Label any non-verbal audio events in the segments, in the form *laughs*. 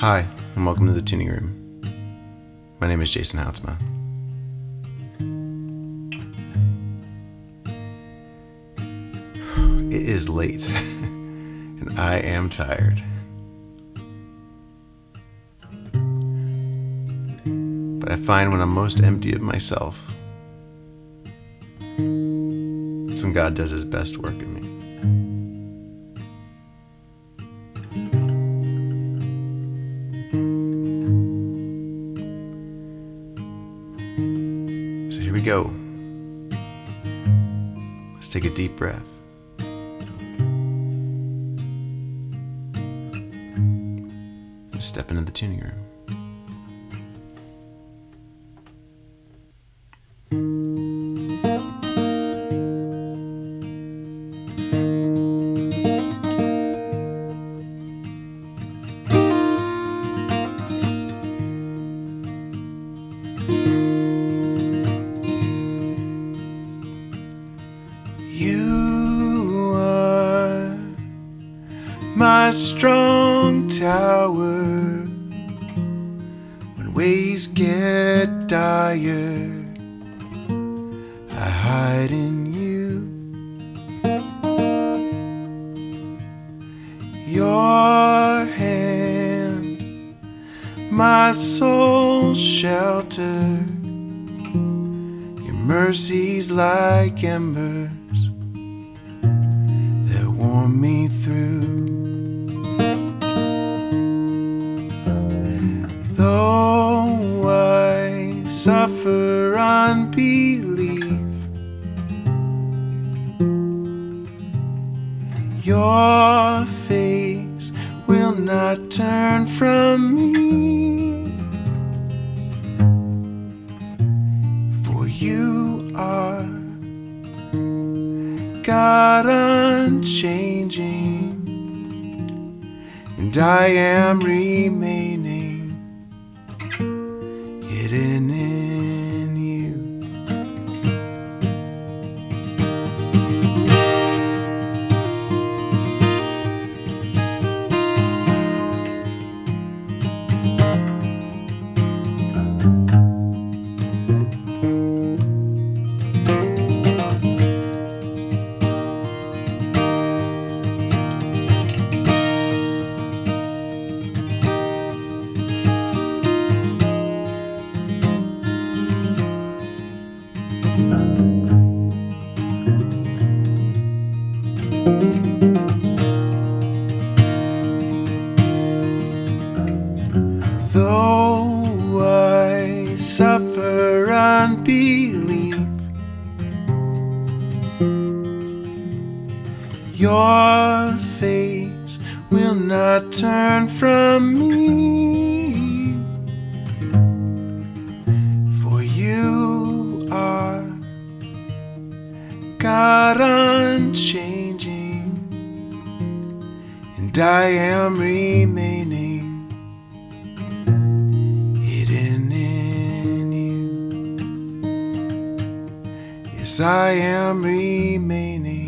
Hi, and welcome to the Tuning Room. My name is Jason Houtsma. *sighs* It is late, *laughs* and I am tired. But I find when I'm most empty of myself, that's when God does his best work in me. My strong tower when ways get dire. I hide in you. Your hand, my soul shelter. Your mercies like embers that warm me through. Suffer unbelief, your face will not turn from me. For you are God unchanging, and I am remaining Though I suffer unbelief, your face will not turn from me. I am remaining hidden in you. Yes, I am remaining.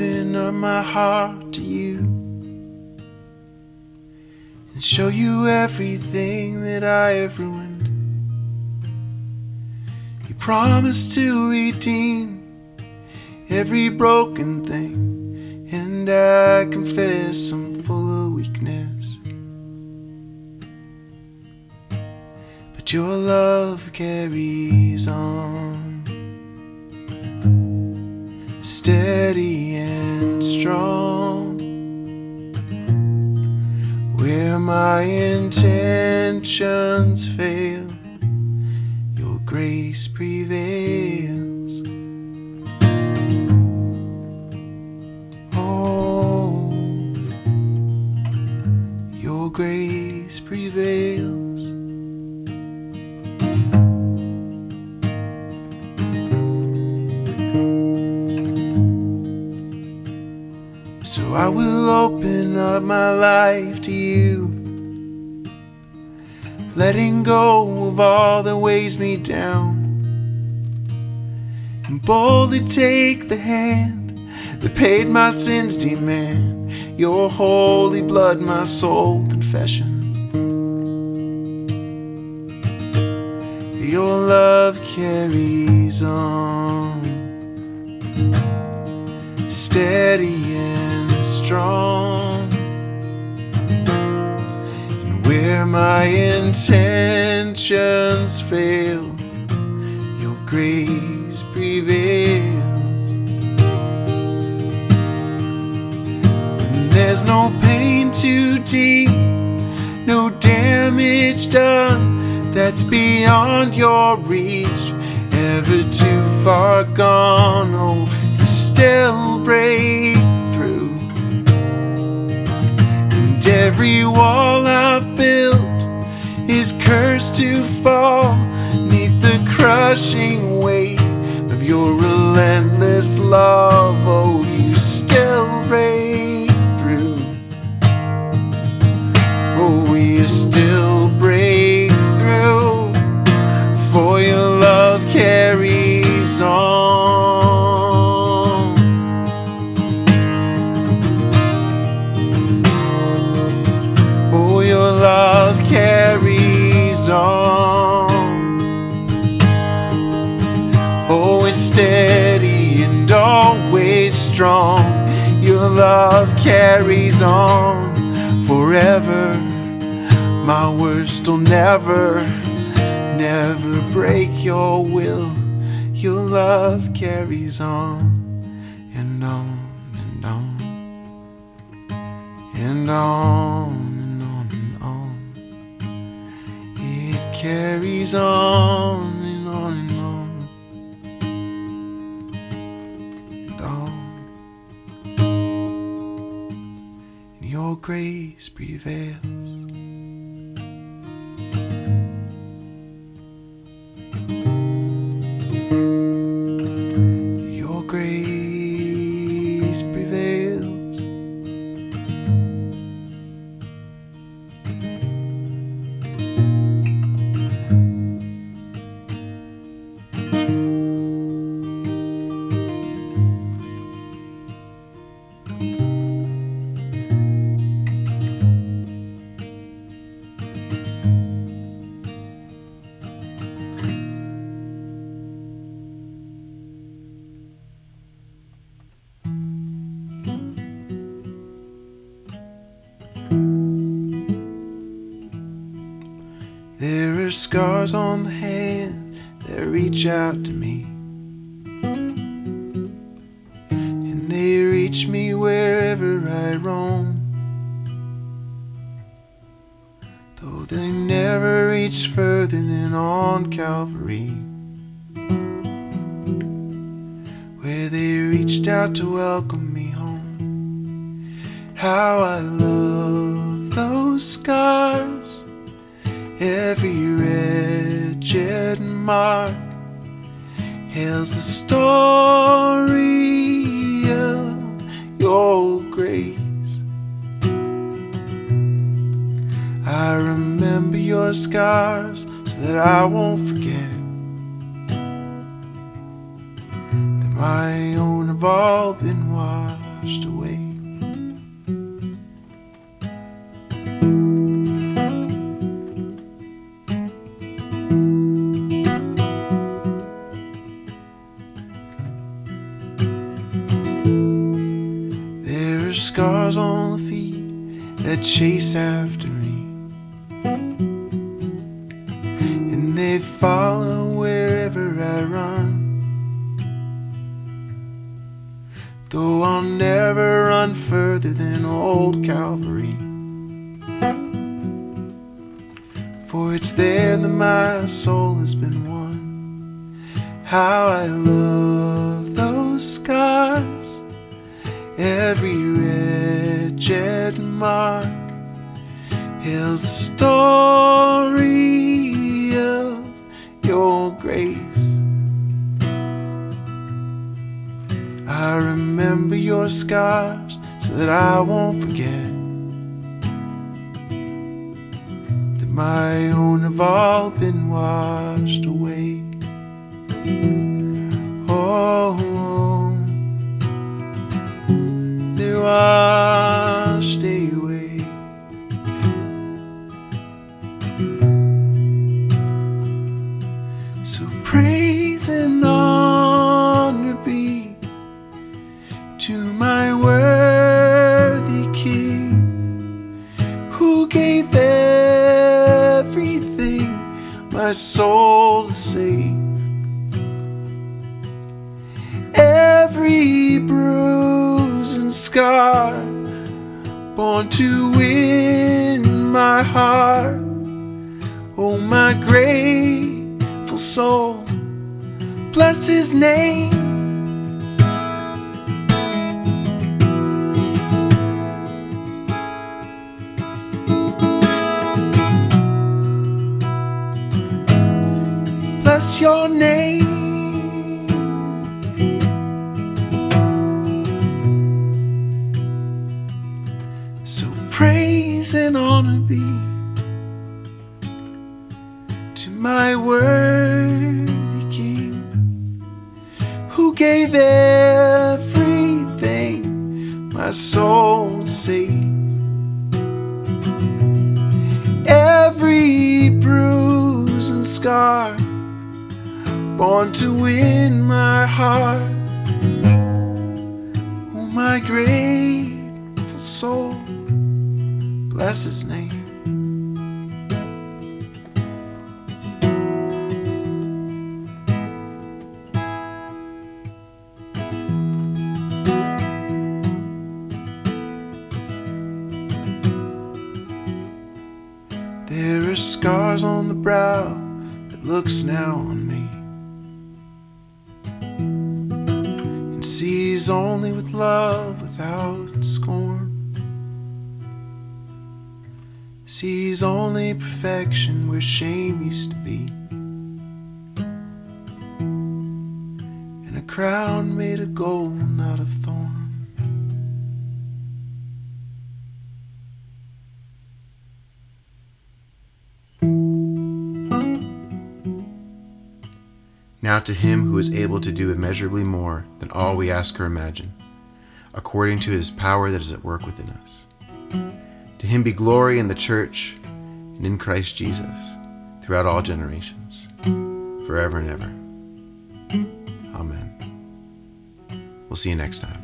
Open up my heart to you and show you everything that I have ruined. You promised to redeem every broken thing, and I confess I'm full of weakness. But your love carries on steady strong. Where my intentions fail, your grace prevails. So I will open up my life to you, letting go of all that weighs me down, and boldly take the hand that paid my sins demand. Your holy blood, my sole confession. Your love carries on, steady and strong. And where my intentions fail, your grace prevails. And there's no pain too deep, no damage done that's beyond your reach, ever too far gone. Oh, you still break every wall I've built is cursed to fall neath the crushing weight of your relentless love. Oh, you still break through. Oh, you still steady and always strong. Your love carries on forever. My words will never, never break your will. Your love carries on and on and on and on and on and on. It carries on on grace prevails. Scars on the hand that reach out to me. And they reach me wherever I roam. Though they never reach further than on Calvary. Where they reached out to welcome me home. How I love those scars every wretched mark hails the story of your grace. I remember your scars so that I won't forget that my own have all been washed away. Chase after me, and they follow wherever I run. Though I'll never run further than old Calvary, for it's there that my soul has been won. How I love those scars every wretched mark hails the story of your grace. I remember your scars so that I won't forget that my own have all been washed away. Oh, they washed born to win my heart. Oh, my grateful soul, bless his name. Bless your name. Praise and honor be to my worthy King who gave everything my soul saved. Every bruise and scar born to win my heart. Oh, my grateful soul, bless his name. There are scars on the brow that looks now on me. And sees only with love without scorn. Sees only perfection where shame used to be. And a crown made of gold, not of thorn. Now to him who is able to do immeasurably more than all we ask or imagine, according to his power that is at work within us. Him be glory in the church and in Christ Jesus throughout all generations, forever and ever. Amen. We'll see you next time.